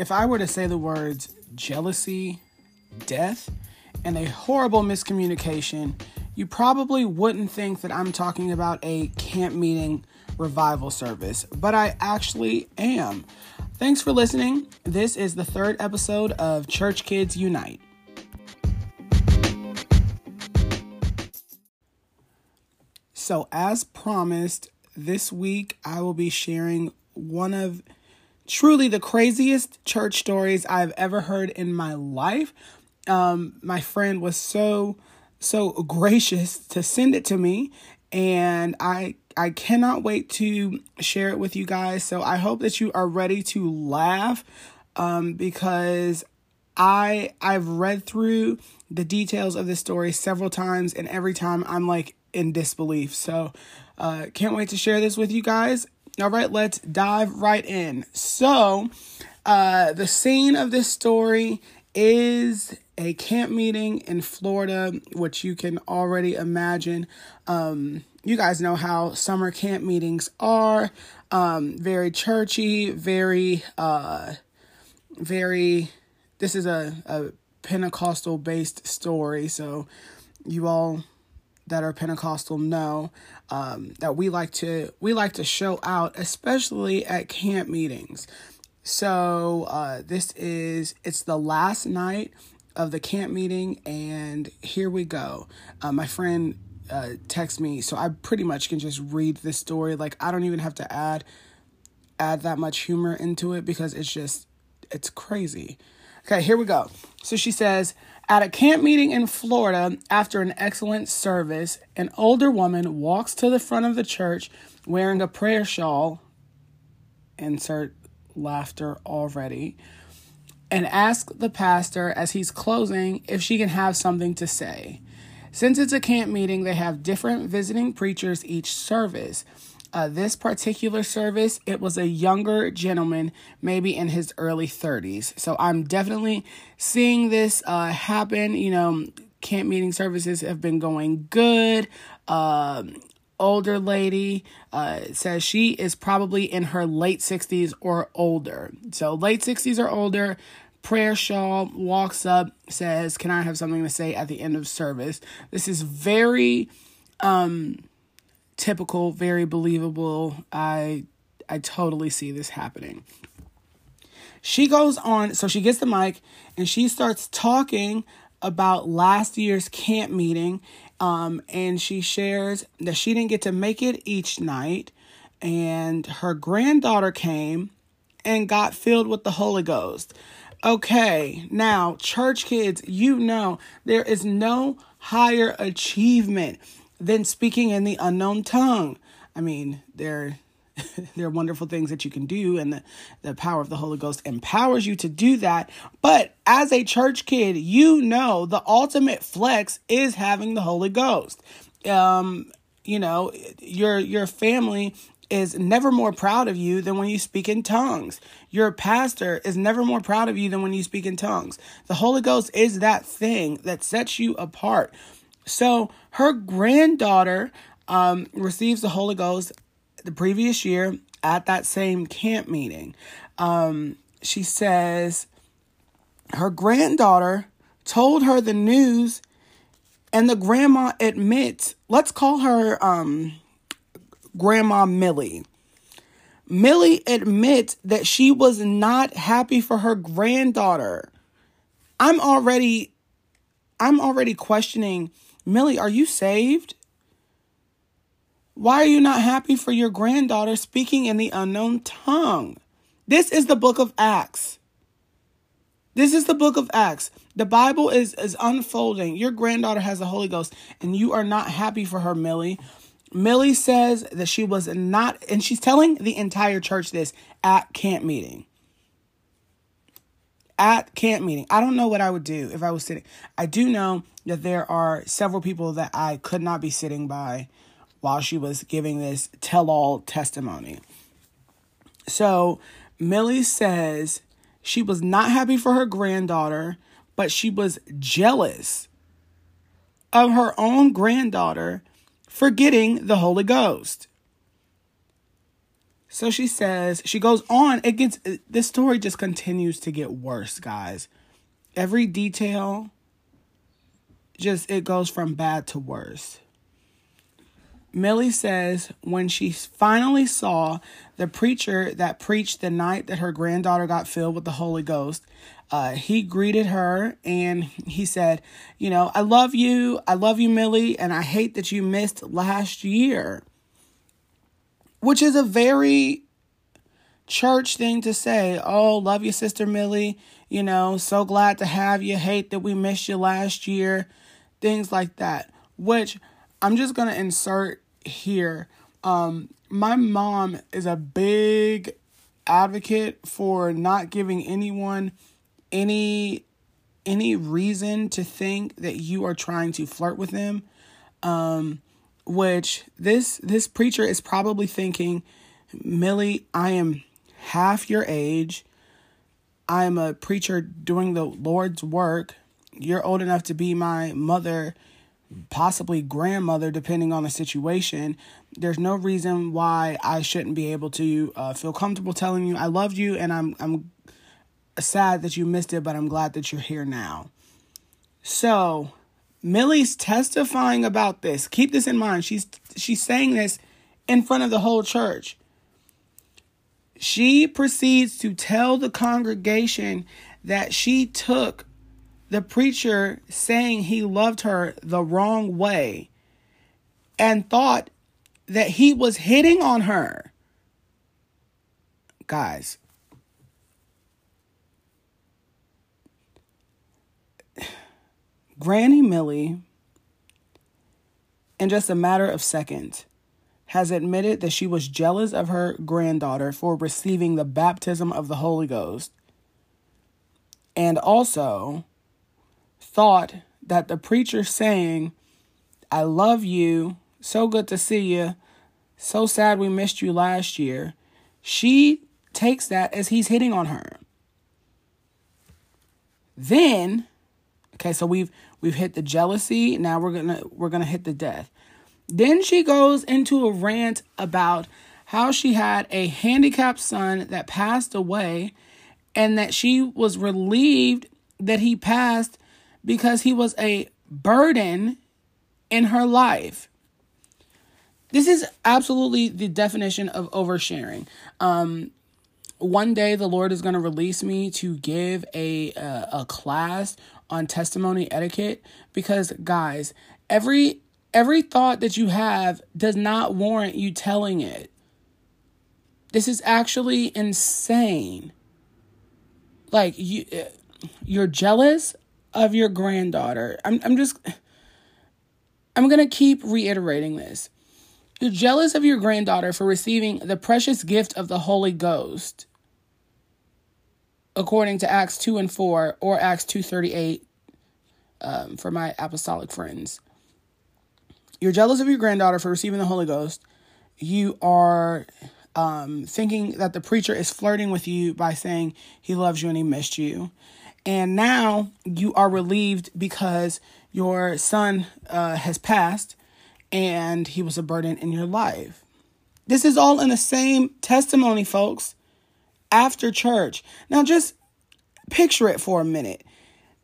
if I were to say the words jealousy, death, and a horrible miscommunication, you probably wouldn't think that I'm talking about a camp meeting revival service, but I actually am. Thanks for listening. This is the third episode of Church Kids Unite. So, as promised, this week I will be sharing one of truly the craziest church stories I've ever heard in my life. Um, my friend was so so gracious to send it to me, and I I cannot wait to share it with you guys. So I hope that you are ready to laugh, um, because I I've read through the details of this story several times, and every time I'm like in disbelief. So uh, can't wait to share this with you guys. All right, let's dive right in. So, uh, the scene of this story is a camp meeting in Florida, which you can already imagine. Um, you guys know how summer camp meetings are um, very churchy, very, uh, very. This is a, a Pentecostal based story, so you all that are Pentecostal know um, that we like to we like to show out, especially at camp meetings. So uh, this is it's the last night of the camp meeting, and here we go. Uh, my friend uh, text me, so I pretty much can just read this story. Like I don't even have to add add that much humor into it because it's just it's crazy. Okay, here we go. So she says, at a camp meeting in Florida, after an excellent service, an older woman walks to the front of the church wearing a prayer shawl. Insert laughter already. And asks the pastor as he's closing if she can have something to say. Since it's a camp meeting, they have different visiting preachers each service. Uh, this particular service, it was a younger gentleman, maybe in his early 30s. So I'm definitely seeing this uh, happen. You know, camp meeting services have been going good. Uh, older lady uh, says she is probably in her late 60s or older. So late 60s or older. Prayer shawl walks up, says, Can I have something to say at the end of service? This is very um typical, very believable. I I totally see this happening. She goes on, so she gets the mic and she starts talking about last year's camp meeting. Um, and she shares that she didn't get to make it each night, and her granddaughter came and got filled with the Holy Ghost. Okay, now, church kids, you know there is no higher achievement than speaking in the unknown tongue. I mean, there there are wonderful things that you can do and the, the power of the Holy Ghost empowers you to do that. But as a church kid, you know the ultimate flex is having the Holy Ghost. Um, you know, your your family is never more proud of you than when you speak in tongues. Your pastor is never more proud of you than when you speak in tongues. The Holy Ghost is that thing that sets you apart. So her granddaughter um, receives the Holy Ghost the previous year at that same camp meeting. Um, she says her granddaughter told her the news, and the grandma admits, let's call her um, Grandma Millie. Millie admits that she was not happy for her granddaughter. I'm already I'm already questioning Millie, are you saved? Why are you not happy for your granddaughter speaking in the unknown tongue? This is the book of Acts. This is the book of Acts. The Bible is, is unfolding. Your granddaughter has the Holy Ghost, and you are not happy for her, Millie. Millie says that she was not, and she's telling the entire church this at camp meeting at camp meeting. I don't know what I would do if I was sitting. I do know that there are several people that I could not be sitting by while she was giving this tell all testimony. So, Millie says she was not happy for her granddaughter, but she was jealous of her own granddaughter for getting the Holy Ghost. So she says, she goes on. It gets, this story just continues to get worse, guys. Every detail, just, it goes from bad to worse. Millie says when she finally saw the preacher that preached the night that her granddaughter got filled with the Holy Ghost, uh, he greeted her and he said, You know, I love you. I love you, Millie, and I hate that you missed last year. Which is a very church thing to say. Oh, love you, Sister Millie. You know, so glad to have you. Hate that we missed you last year. Things like that. Which I'm just going to insert here. Um, my mom is a big advocate for not giving anyone any any reason to think that you are trying to flirt with them um which this this preacher is probably thinking millie i am half your age. I am a preacher doing the lord's work. You're old enough to be my mother possibly grandmother depending on the situation. There's no reason why i shouldn't be able to uh, feel comfortable telling you i loved you and i'm i'm sad that you missed it, but I'm glad that you're here now. So, Millie's testifying about this. Keep this in mind. She's she's saying this in front of the whole church. She proceeds to tell the congregation that she took the preacher saying he loved her the wrong way and thought that he was hitting on her. Guys, Granny Millie, in just a matter of seconds, has admitted that she was jealous of her granddaughter for receiving the baptism of the Holy Ghost and also thought that the preacher saying, I love you, so good to see you, so sad we missed you last year, she takes that as he's hitting on her. Then, okay, so we've We've hit the jealousy. Now we're gonna we're gonna hit the death. Then she goes into a rant about how she had a handicapped son that passed away and that she was relieved that he passed because he was a burden in her life. This is absolutely the definition of oversharing. Um, one day the Lord is going to release me to give a a class on testimony etiquette because guys, every every thought that you have does not warrant you telling it. This is actually insane. Like you uh, you're jealous of your granddaughter. I'm I'm just I'm going to keep reiterating this. You're jealous of your granddaughter for receiving the precious gift of the Holy Ghost according to Acts 2 and 4 or Acts 2:38 um, for my apostolic friends. You're jealous of your granddaughter for receiving the Holy Ghost. You are um, thinking that the preacher is flirting with you by saying he loves you and he missed you. And now you are relieved because your son uh, has passed and he was a burden in your life. This is all in the same testimony, folks after church. Now, just picture it for a minute.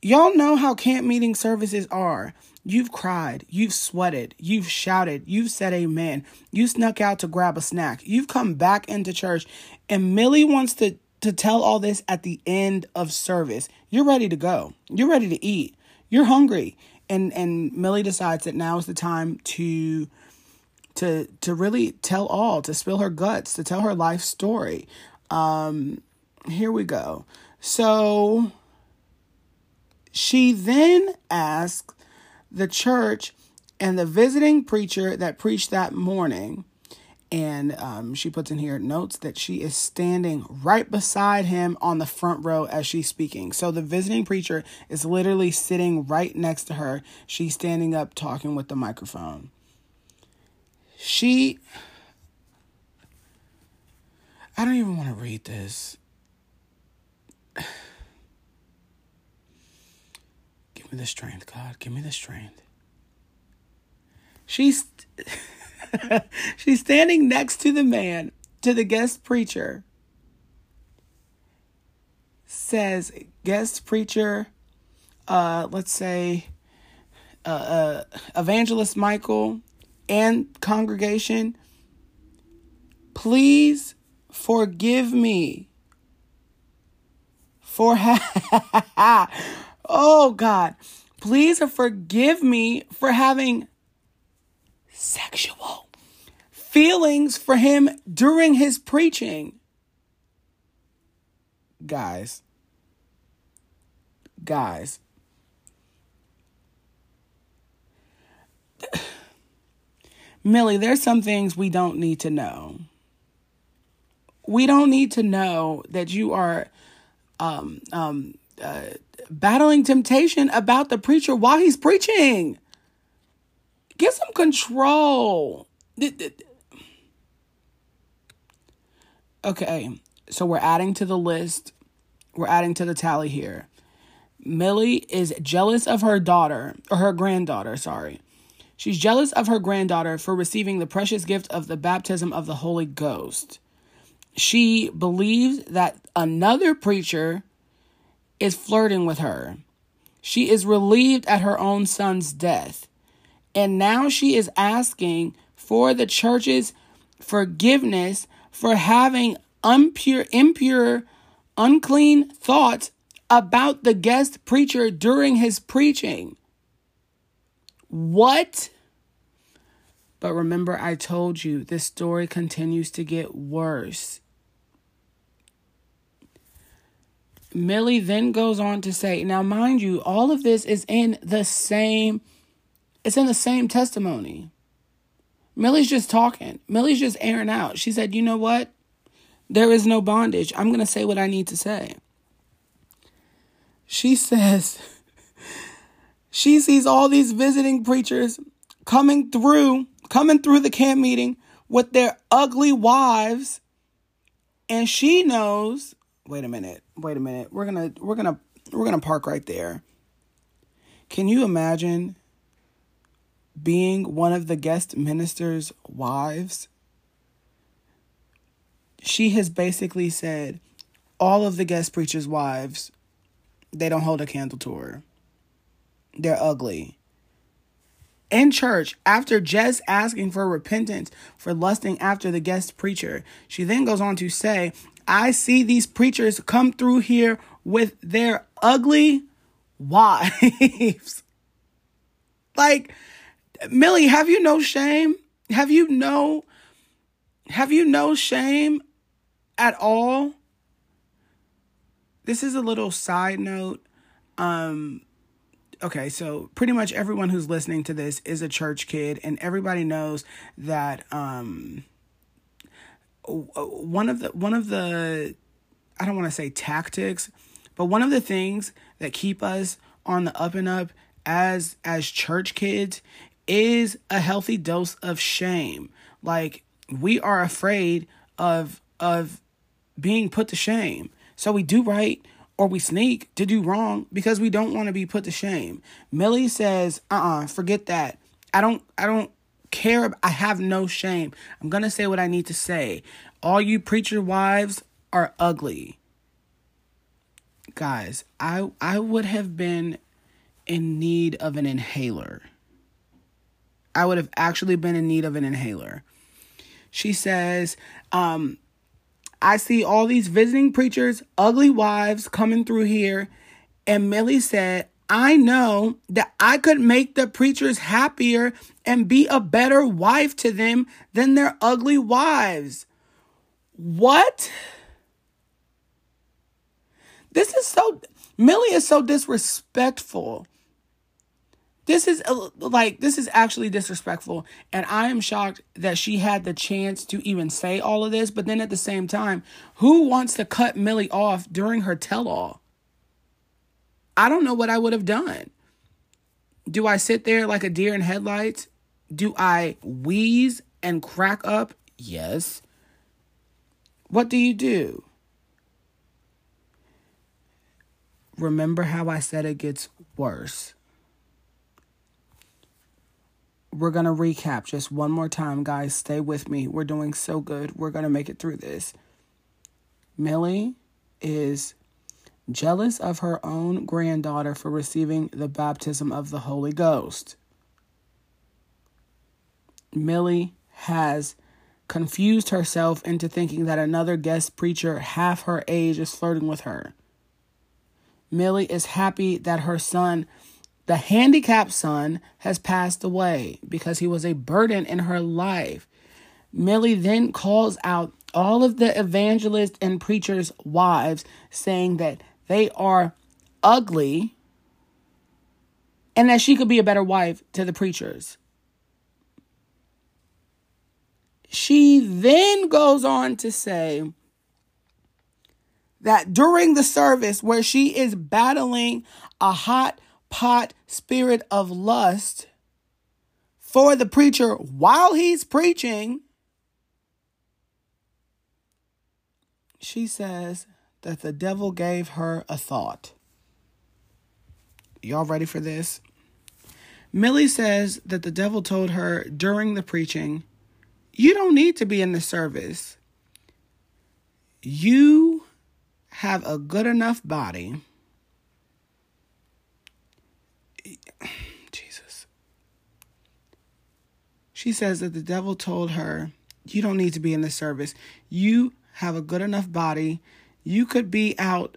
Y'all know how camp meeting services are. You've cried, you've sweated, you've shouted, you've said amen, you snuck out to grab a snack, you've come back into church, and Millie wants to, to tell all this at the end of service. You're ready to go, you're ready to eat, you're hungry. And and Millie decides that now is the time to to to really tell all, to spill her guts, to tell her life story. Um, here we go. So she then asked the church and the visiting preacher that preached that morning. And um, she puts in here notes that she is standing right beside him on the front row as she's speaking. So the visiting preacher is literally sitting right next to her. She's standing up talking with the microphone. She I don't even want to read this. Give me the strength, God. Give me the strength. She's she's standing next to the man to the guest preacher. Says guest preacher, uh, let's say, uh, uh, evangelist Michael and congregation, please forgive me for ha- oh God, please forgive me for having sexual feelings for him during his preaching. Guys, guys, Millie, there's some things we don't need to know. We don't need to know that you are um, um, uh, battling temptation about the preacher while he's preaching. Get some control. Okay, so we're adding to the list. We're adding to the tally here. Millie is jealous of her daughter, or her granddaughter, sorry. She's jealous of her granddaughter for receiving the precious gift of the baptism of the Holy Ghost. She believes that another preacher is flirting with her. She is relieved at her own son's death. And now she is asking for the church's forgiveness for having impure, impure, unclean thoughts about the guest preacher during his preaching. What? But remember, I told you this story continues to get worse. Millie then goes on to say, now mind you, all of this is in the same it's in the same testimony. Millie's just talking. Millie's just airing out. She said, "You know what? There is no bondage. I'm going to say what I need to say." She says she sees all these visiting preachers coming through, coming through the camp meeting with their ugly wives, and she knows wait a minute, wait a minute. We're gonna we're gonna we're gonna park right there. Can you imagine being one of the guest minister's wives? She has basically said all of the guest preachers' wives, they don't hold a candle to her. They're ugly. In church, after just asking for repentance for lusting after the guest preacher, she then goes on to say, I see these preachers come through here with their ugly wives. like, Millie, have you no shame? Have you no have you no shame at all? This is a little side note. Um okay, so pretty much everyone who's listening to this is a church kid and everybody knows that um one of the one of the I don't want to say tactics, but one of the things that keep us on the up and up as as church kids is a healthy dose of shame. Like we are afraid of of being put to shame. So we do right or we sneak to do wrong because we don't want to be put to shame. Millie says, "Uh-uh, forget that. I don't I don't care. I have no shame. I'm going to say what I need to say. All you preacher wives are ugly. Guys, I I would have been in need of an inhaler. I would have actually been in need of an inhaler. She says, um, I see all these visiting preachers, ugly wives coming through here. And Millie said, I know that I could make the preachers happier and be a better wife to them than their ugly wives. What? This is so, Millie is so disrespectful. This is uh, like, this is actually disrespectful. And I am shocked that she had the chance to even say all of this. But then at the same time, who wants to cut Millie off during her tell all? I don't know what I would have done. Do I sit there like a deer in headlights? Do I wheeze and crack up? Yes. What do you do? Remember how I said it gets worse. We're going to recap just one more time, guys. Stay with me. We're doing so good. We're going to make it through this. Millie is jealous of her own granddaughter for receiving the baptism of the Holy Ghost. Millie has confused herself into thinking that another guest preacher half her age is flirting with her. Millie is happy that her son, the handicapped son, has passed away because he was a burden in her life. Millie then calls out all of the evangelists and preachers' wives, saying that they are ugly and that she could be a better wife to the preachers. She then goes on to say that during the service where she is battling a hot pot spirit of lust for the preacher while he's preaching, she says that the devil gave her a thought. Y'all ready for this? Millie says that the devil told her during the preaching, You don't need to be in the service. You have a good enough body. Jesus. She says that the devil told her, You don't need to be in the service. You have a good enough body. You could be out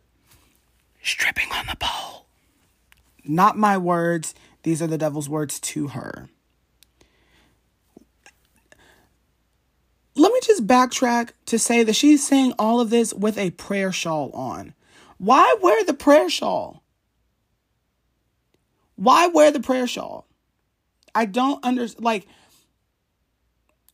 stripping on the pole. Not my words. These are the devil's words to her. Let me just backtrack to say that she's saying all of this with a prayer shawl on. Why wear the prayer shawl? Why wear the prayer shawl? I don't understand. Like,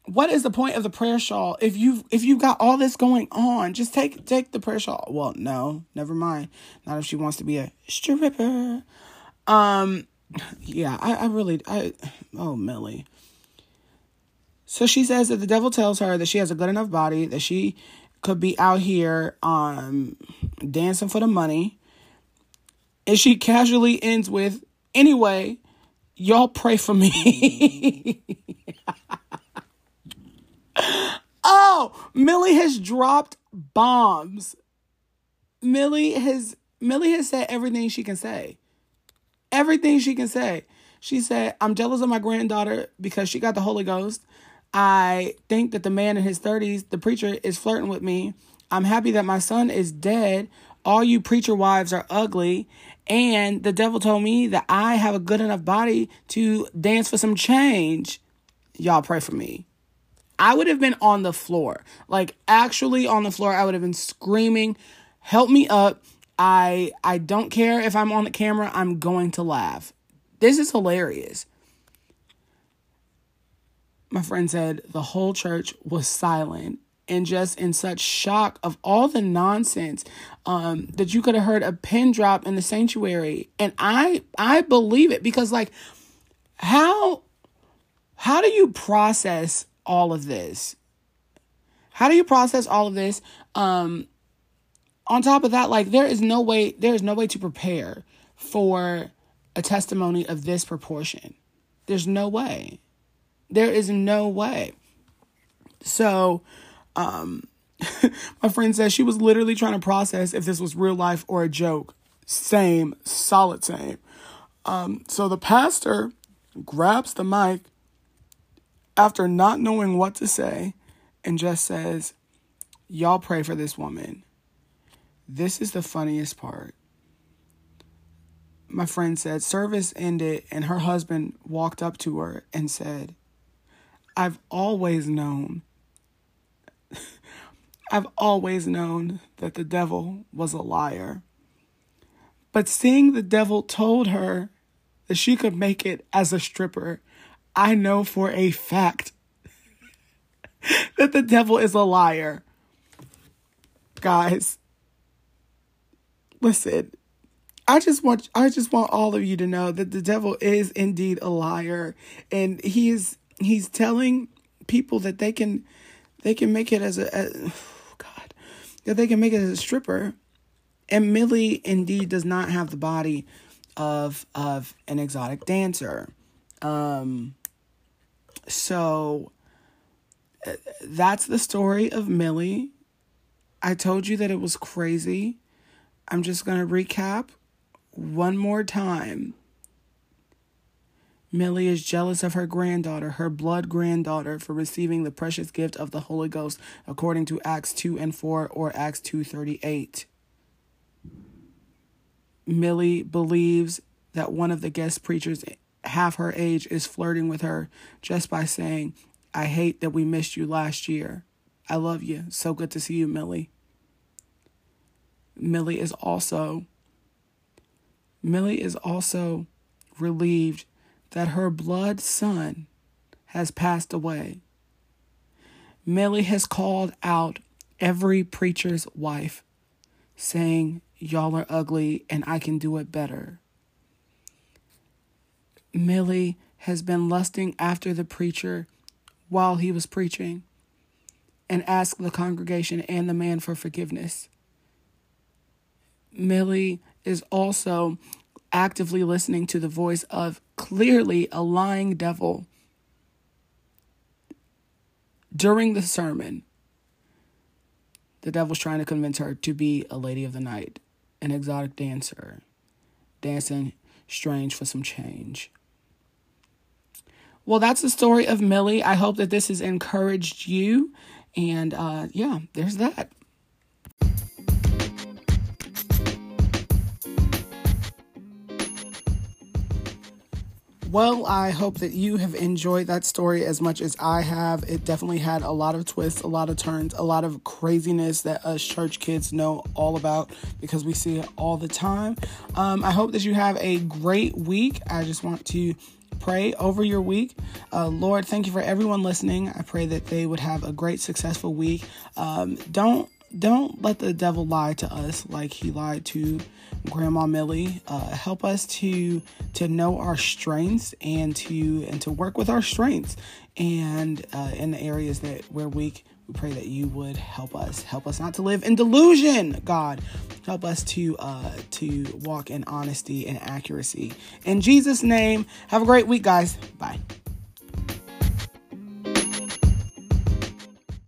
what is the point of the prayer shawl if you've if you've got all this going on? Just take take the prayer shawl. Well, no, never mind. Not if she wants to be a stripper. Um, yeah, I, I really I oh Millie. So she says that the devil tells her that she has a good enough body that she could be out here um dancing for the money. And she casually ends with, anyway, y'all pray for me. oh, Millie has dropped bombs. Millie has Millie has said everything she can say. Everything she can say. She said, I'm jealous of my granddaughter because she got the Holy Ghost. I think that the man in his 30s, the preacher, is flirting with me. I'm happy that my son is dead. All you preacher wives are ugly. And the devil told me that I have a good enough body to dance for some change. Y'all pray for me. I would have been on the floor, like actually on the floor. I would have been screaming, "Help me up!" I I don't care if I'm on the camera. I'm going to laugh. This is hilarious. My friend said the whole church was silent and just in such shock of all the nonsense um, that you could have heard a pin drop in the sanctuary. And I I believe it because like how how do you process all of this? How do you process all of this? Um, on top of that, like there is no way there is no way to prepare for a testimony of this proportion. There's no way. There is no way. So, um, my friend says she was literally trying to process if this was real life or a joke. Same, solid same. Um, so the pastor grabs the mic after not knowing what to say and just says, Y'all pray for this woman. This is the funniest part. My friend said, service ended, and her husband walked up to her and said, I've always known, I've always known that the devil was a liar. But seeing the devil told her that she could make it as a stripper, I know for a fact that the devil is a liar. Guys, listen. I just want I just want all of you to know that the devil is indeed a liar and he is he's telling people that they can they can make it as a as, god that they can make it as a stripper and Millie indeed does not have the body of of an exotic dancer. Um So uh, that's the story of Millie. I told you that it was crazy. I'm just going to recap one more time. Millie is jealous of her granddaughter, her blood granddaughter, for receiving the precious gift of the Holy Ghost, according to Acts 2 and 4 or Acts 2:38. Millie believes that one of the guest preachers half her age is flirting with her just by saying, I hate that we missed you last year. I love you. So good to see you, Millie. Millie is also Millie is also relieved that her blood son has passed away. Millie has called out every preacher's wife, saying, Y'all are ugly and I can do it better. Millie has been lusting after the preacher while he was preaching and asked the congregation and the man for forgiveness. Millie is also actively listening to the voice of clearly a lying devil during the sermon. The devil's trying to convince her to be a lady of the night, an exotic dancer, dancing strange for some change. Well, that's the story of Millie. I hope that this has encouraged you. And uh, yeah, there's that. Well, I hope that you have enjoyed that story as much as I have. It definitely had a lot of twists, a lot of turns, a lot of craziness that us church kids know all about because we see it all the time. Um, I hope that you have a great week. I just want to pray over your week. Uh, Lord, thank you for everyone listening. I pray that they would have a great, successful week. Um, don't don't let the devil lie to us like he lied to grandma millie uh, help us to to know our strengths and to and to work with our strengths and uh, in the areas that we're weak we pray that you would help us help us not to live in delusion god. Help us to uh to walk in honesty and accuracy. In jesus name have a great week guys. Bye